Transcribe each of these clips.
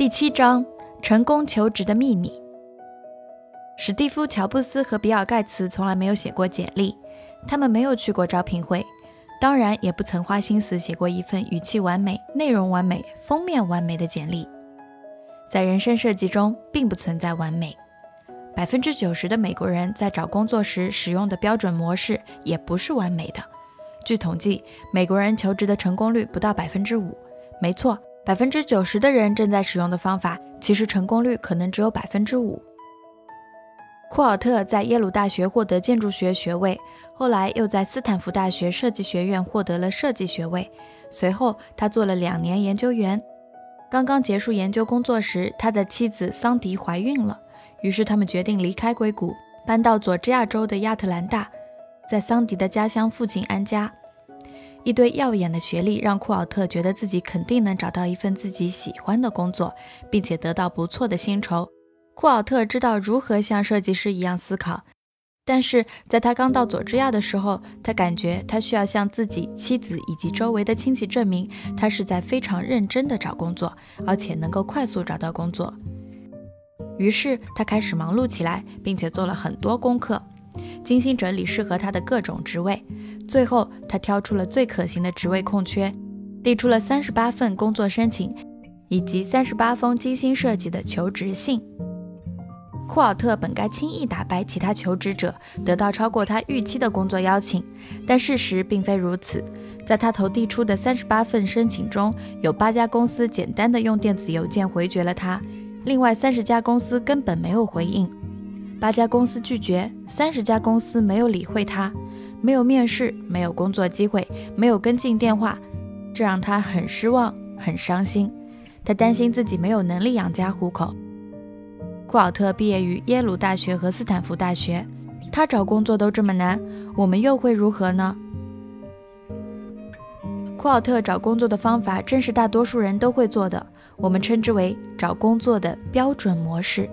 第七章：成功求职的秘密。史蒂夫·乔布斯和比尔·盖茨从来没有写过简历，他们没有去过招聘会，当然也不曾花心思写过一份语气完美、内容完美、封面完美的简历。在人生设计中，并不存在完美。百分之九十的美国人在找工作时使用的标准模式也不是完美的。据统计，美国人求职的成功率不到百分之五。没错。百分之九十的人正在使用的方法，其实成功率可能只有百分之五。库尔特在耶鲁大学获得建筑学学位，后来又在斯坦福大学设计学院获得了设计学位。随后，他做了两年研究员。刚刚结束研究工作时，他的妻子桑迪怀孕了，于是他们决定离开硅谷，搬到佐治亚州的亚特兰大，在桑迪的家乡附近安家。一堆耀眼的学历让库尔特觉得自己肯定能找到一份自己喜欢的工作，并且得到不错的薪酬。库尔特知道如何像设计师一样思考，但是在他刚到佐治亚的时候，他感觉他需要向自己、妻子以及周围的亲戚证明他是在非常认真地找工作，而且能够快速找到工作。于是他开始忙碌起来，并且做了很多功课。精心整理适合他的各种职位，最后他挑出了最可行的职位空缺，递出了三十八份工作申请，以及三十八封精心设计的求职信。库尔特本该轻易打败其他求职者，得到超过他预期的工作邀请，但事实并非如此。在他投递出的三十八份申请中，有八家公司简单的用电子邮件回绝了他，另外三十家公司根本没有回应。八家公司拒绝，三十家公司没有理会他，没有面试，没有工作机会，没有跟进电话，这让他很失望，很伤心。他担心自己没有能力养家糊口。库尔特毕业于耶鲁大学和斯坦福大学，他找工作都这么难，我们又会如何呢？库尔特找工作的方法正是大多数人都会做的，我们称之为找工作的标准模式。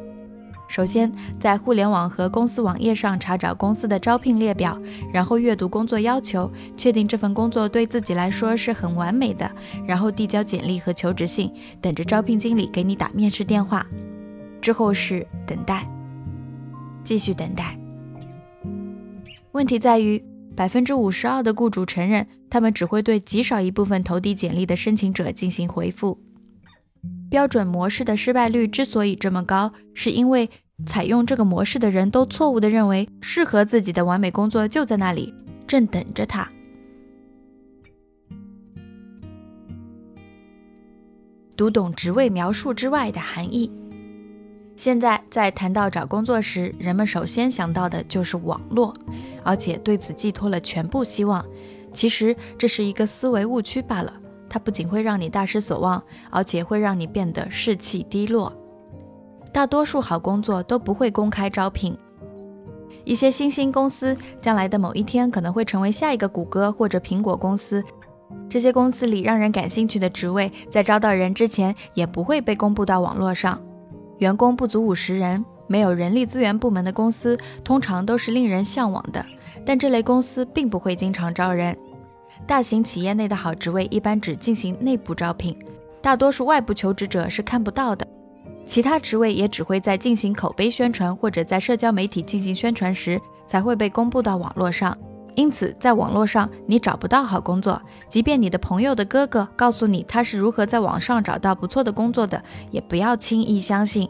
首先，在互联网和公司网页上查找公司的招聘列表，然后阅读工作要求，确定这份工作对自己来说是很完美的，然后递交简历和求职信，等着招聘经理给你打面试电话。之后是等待，继续等待。问题在于，百分之五十二的雇主承认，他们只会对极少一部分投递简历的申请者进行回复。标准模式的失败率之所以这么高，是因为采用这个模式的人都错误地认为适合自己的完美工作就在那里，正等着他。读懂职位描述之外的含义。现在在谈到找工作时，人们首先想到的就是网络，而且对此寄托了全部希望。其实这是一个思维误区罢了。它不仅会让你大失所望，而且会让你变得士气低落。大多数好工作都不会公开招聘。一些新兴公司将来的某一天可能会成为下一个谷歌或者苹果公司。这些公司里让人感兴趣的职位，在招到人之前也不会被公布到网络上。员工不足五十人，没有人力资源部门的公司，通常都是令人向往的。但这类公司并不会经常招人。大型企业内的好职位一般只进行内部招聘，大多数外部求职者是看不到的。其他职位也只会在进行口碑宣传或者在社交媒体进行宣传时才会被公布到网络上。因此，在网络上你找不到好工作，即便你的朋友的哥哥告诉你他是如何在网上找到不错的工作的，也不要轻易相信。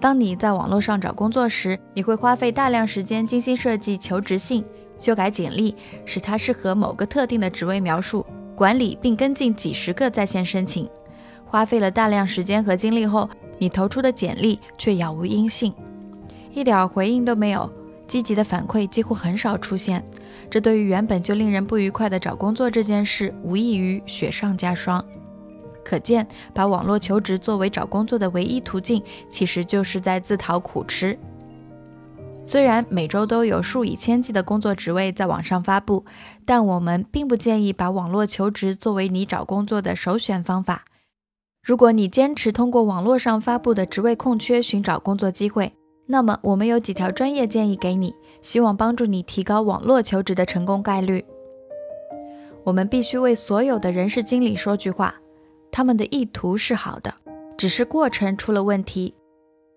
当你在网络上找工作时，你会花费大量时间精心设计求职信。修改简历，使它适合某个特定的职位描述，管理并跟进几十个在线申请，花费了大量时间和精力后，你投出的简历却杳无音信，一点回应都没有，积极的反馈几乎很少出现。这对于原本就令人不愉快的找工作这件事，无异于雪上加霜。可见，把网络求职作为找工作的唯一途径，其实就是在自讨苦吃。虽然每周都有数以千计的工作职位在网上发布，但我们并不建议把网络求职作为你找工作的首选方法。如果你坚持通过网络上发布的职位空缺寻找工作机会，那么我们有几条专业建议给你，希望帮助你提高网络求职的成功概率。我们必须为所有的人事经理说句话：他们的意图是好的。只是过程出了问题。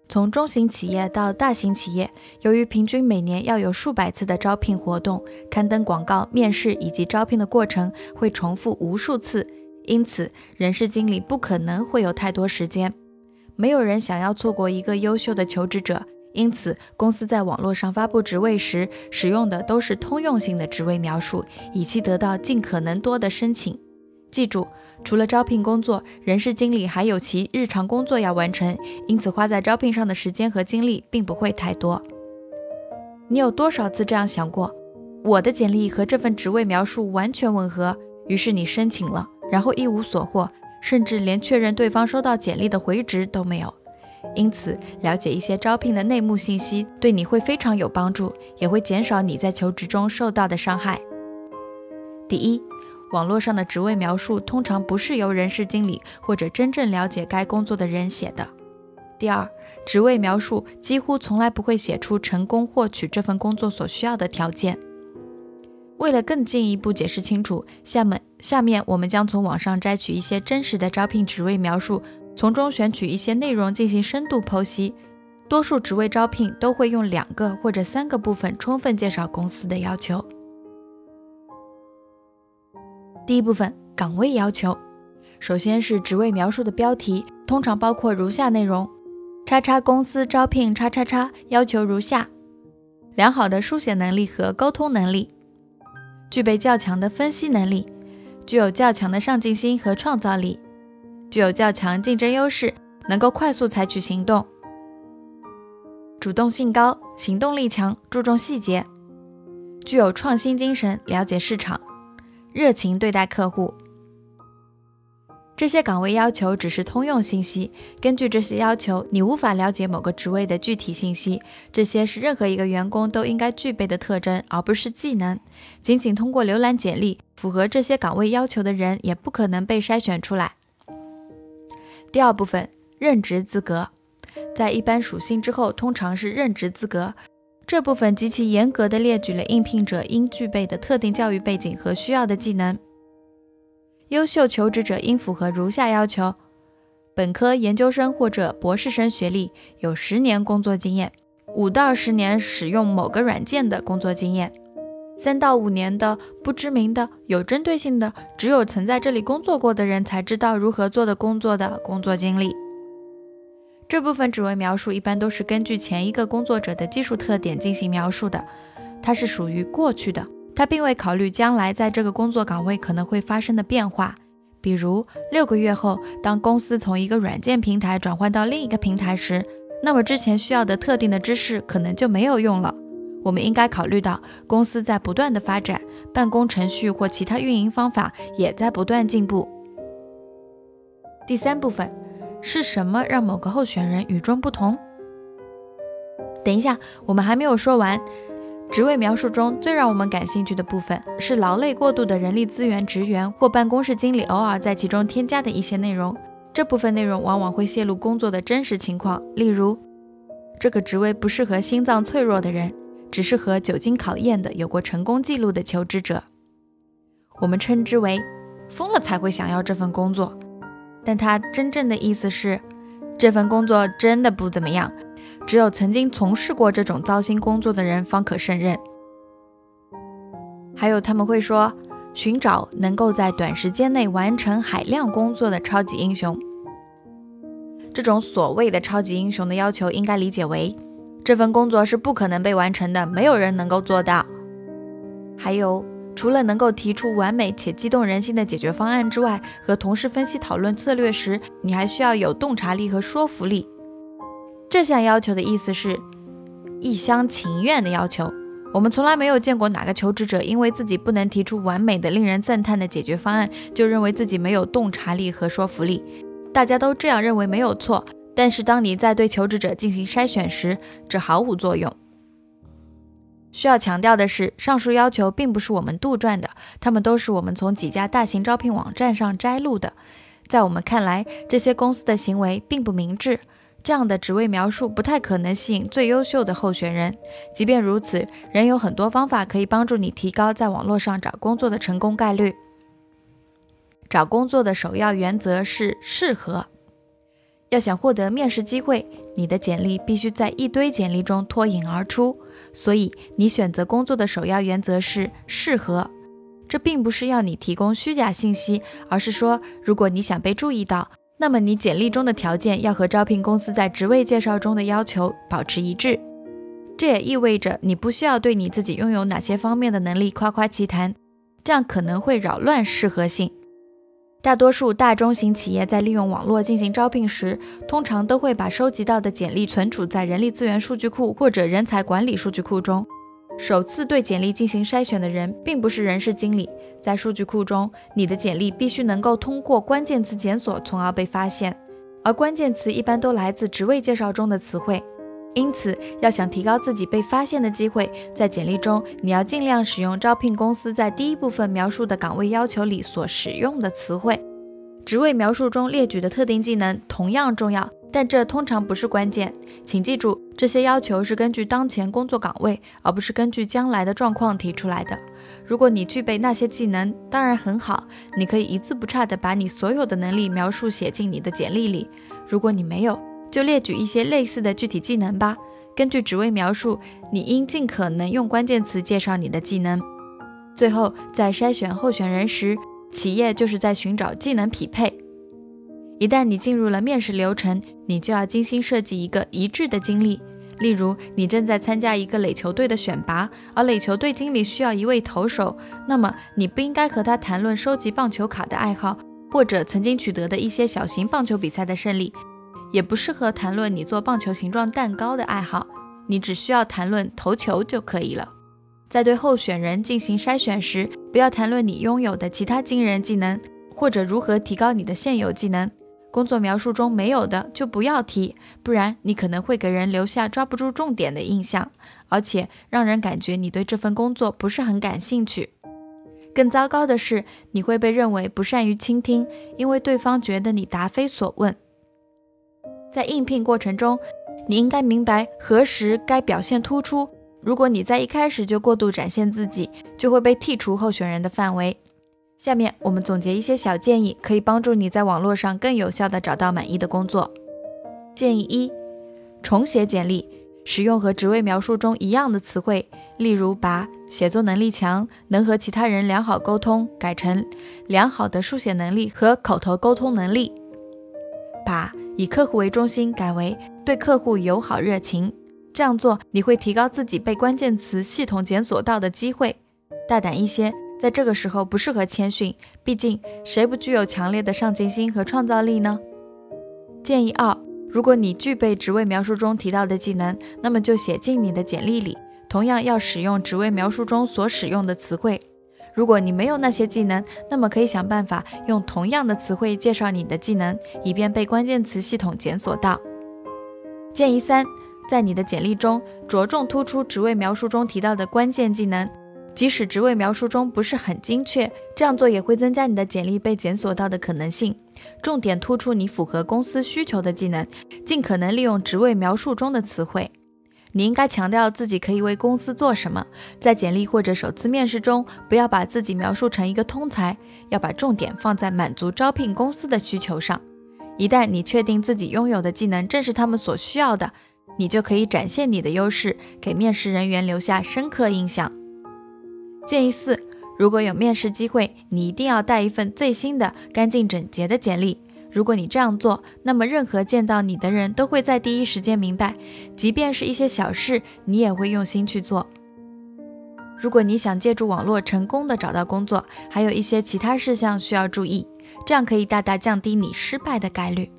从中型企业到大型企业，由于平均每年要有数百次的招聘活动、刊登广告、面试以及招聘的过程会重复无数次，因此人事经理不可能会有太多时间。没有人想要错过一个优秀的求职者，因此公司在网络上发布职位时，使用的都是通用性的职位描述，以期得到尽可能多的申请。记住。除了招聘工作，人事经理还有其日常工作要完成，因此花在招聘上的时间和精力并不会太多。你有多少次这样想过？我的简历和这份职位描述完全吻合，于是你申请了，然后一无所获，甚至连确认对方收到简历的回执都没有。因此，了解一些招聘的内幕信息对你会非常有帮助，也会减少你在求职中受到的伤害。第一。网络上的职位描述通常不是由人事经理或者真正了解该工作的人写的。第二，职位描述几乎从来不会写出成功获取这份工作所需要的条件。为了更进一步解释清楚，下面下面我们将从网上摘取一些真实的招聘职位描述，从中选取一些内容进行深度剖析。多数职位招聘都会用两个或者三个部分充分介绍公司的要求。第一部分岗位要求，首先是职位描述的标题，通常包括如下内容：叉叉公司招聘叉叉叉，要求如下：良好的书写能力和沟通能力，具备较强的分析能力，具有较强的上进心和创造力，具有较强竞争优势，能够快速采取行动，主动性高，行动力强，注重细节，具有创新精神，了解市场。热情对待客户，这些岗位要求只是通用信息。根据这些要求，你无法了解某个职位的具体信息。这些是任何一个员工都应该具备的特征，而不是技能。仅仅通过浏览简历，符合这些岗位要求的人也不可能被筛选出来。第二部分，任职资格，在一般属性之后，通常是任职资格。这部分极其严格地列举了应聘者应具备的特定教育背景和需要的技能。优秀求职者应符合如下要求：本科、研究生或者博士生学历，有十年工作经验，五到十年使用某个软件的工作经验，三到五年的不知名的、有针对性的、只有曾在这里工作过的人才知道如何做的工作的工作经历。这部分职位描述一般都是根据前一个工作者的技术特点进行描述的，它是属于过去的，它并未考虑将来在这个工作岗位可能会发生的变化。比如六个月后，当公司从一个软件平台转换到另一个平台时，那么之前需要的特定的知识可能就没有用了。我们应该考虑到公司在不断的发展，办公程序或其他运营方法也在不断进步。第三部分。是什么让某个候选人与众不同？等一下，我们还没有说完。职位描述中最让我们感兴趣的部分是劳累过度的人力资源职员或办公室经理偶尔在其中添加的一些内容。这部分内容往往会泄露工作的真实情况，例如，这个职位不适合心脏脆弱的人，只适合久经考验的、有过成功记录的求职者。我们称之为“疯了才会想要这份工作”。但他真正的意思是，这份工作真的不怎么样，只有曾经从事过这种糟心工作的人方可胜任。还有他们会说，寻找能够在短时间内完成海量工作的超级英雄。这种所谓的超级英雄的要求，应该理解为，这份工作是不可能被完成的，没有人能够做到。还有。除了能够提出完美且激动人心的解决方案之外，和同事分析讨论策略时，你还需要有洞察力和说服力。这项要求的意思是，一厢情愿的要求。我们从来没有见过哪个求职者因为自己不能提出完美的、令人赞叹的解决方案，就认为自己没有洞察力和说服力。大家都这样认为没有错，但是当你在对求职者进行筛选时，这毫无作用。需要强调的是，上述要求并不是我们杜撰的，它们都是我们从几家大型招聘网站上摘录的。在我们看来，这些公司的行为并不明智，这样的职位描述不太可能吸引最优秀的候选人。即便如此，仍有很多方法可以帮助你提高在网络上找工作的成功概率。找工作的首要原则是适合。要想获得面试机会，你的简历必须在一堆简历中脱颖而出。所以，你选择工作的首要原则是适合。这并不是要你提供虚假信息，而是说，如果你想被注意到，那么你简历中的条件要和招聘公司在职位介绍中的要求保持一致。这也意味着你不需要对你自己拥有哪些方面的能力夸夸其谈，这样可能会扰乱适合性。大多数大中型企业在利用网络进行招聘时，通常都会把收集到的简历存储在人力资源数据库或者人才管理数据库中。首次对简历进行筛选的人并不是人事经理，在数据库中，你的简历必须能够通过关键词检索，从而被发现。而关键词一般都来自职位介绍中的词汇，因此要想提高自己被发现的机会，在简历中你要尽量使用招聘公司在第一部分描述的岗位要求里所使用的词汇。职位描述中列举的特定技能同样重要。但这通常不是关键，请记住，这些要求是根据当前工作岗位，而不是根据将来的状况提出来的。如果你具备那些技能，当然很好，你可以一字不差地把你所有的能力描述写进你的简历里。如果你没有，就列举一些类似的具体技能吧。根据职位描述，你应尽可能用关键词介绍你的技能。最后，在筛选候选人时，企业就是在寻找技能匹配。一旦你进入了面试流程，你就要精心设计一个一致的经历。例如，你正在参加一个垒球队的选拔，而垒球队经理需要一位投手，那么你不应该和他谈论收集棒球卡的爱好，或者曾经取得的一些小型棒球比赛的胜利，也不适合谈论你做棒球形状蛋糕的爱好。你只需要谈论投球就可以了。在对候选人进行筛选时，不要谈论你拥有的其他惊人技能，或者如何提高你的现有技能。工作描述中没有的就不要提，不然你可能会给人留下抓不住重点的印象，而且让人感觉你对这份工作不是很感兴趣。更糟糕的是，你会被认为不善于倾听，因为对方觉得你答非所问。在应聘过程中，你应该明白何时该表现突出。如果你在一开始就过度展现自己，就会被剔除候选人的范围。下面我们总结一些小建议，可以帮助你在网络上更有效地找到满意的工作。建议一：重写简历，使用和职位描述中一样的词汇，例如把“写作能力强，能和其他人良好沟通”改成“良好的书写能力和口头沟通能力”，把“以客户为中心”改为“对客户友好热情”。这样做你会提高自己被关键词系统检索到的机会。大胆一些。在这个时候不适合谦逊，毕竟谁不具有强烈的上进心和创造力呢？建议二：如果你具备职位描述中提到的技能，那么就写进你的简历里，同样要使用职位描述中所使用的词汇。如果你没有那些技能，那么可以想办法用同样的词汇介绍你的技能，以便被关键词系统检索到。建议三：在你的简历中着重突出职位描述中提到的关键技能。即使职位描述中不是很精确，这样做也会增加你的简历被检索到的可能性。重点突出你符合公司需求的技能，尽可能利用职位描述中的词汇。你应该强调自己可以为公司做什么。在简历或者首次面试中，不要把自己描述成一个通才，要把重点放在满足招聘公司的需求上。一旦你确定自己拥有的技能正是他们所需要的，你就可以展现你的优势，给面试人员留下深刻印象。建议四：如果有面试机会，你一定要带一份最新的、干净整洁的简历。如果你这样做，那么任何见到你的人都会在第一时间明白，即便是一些小事，你也会用心去做。如果你想借助网络成功的找到工作，还有一些其他事项需要注意，这样可以大大降低你失败的概率。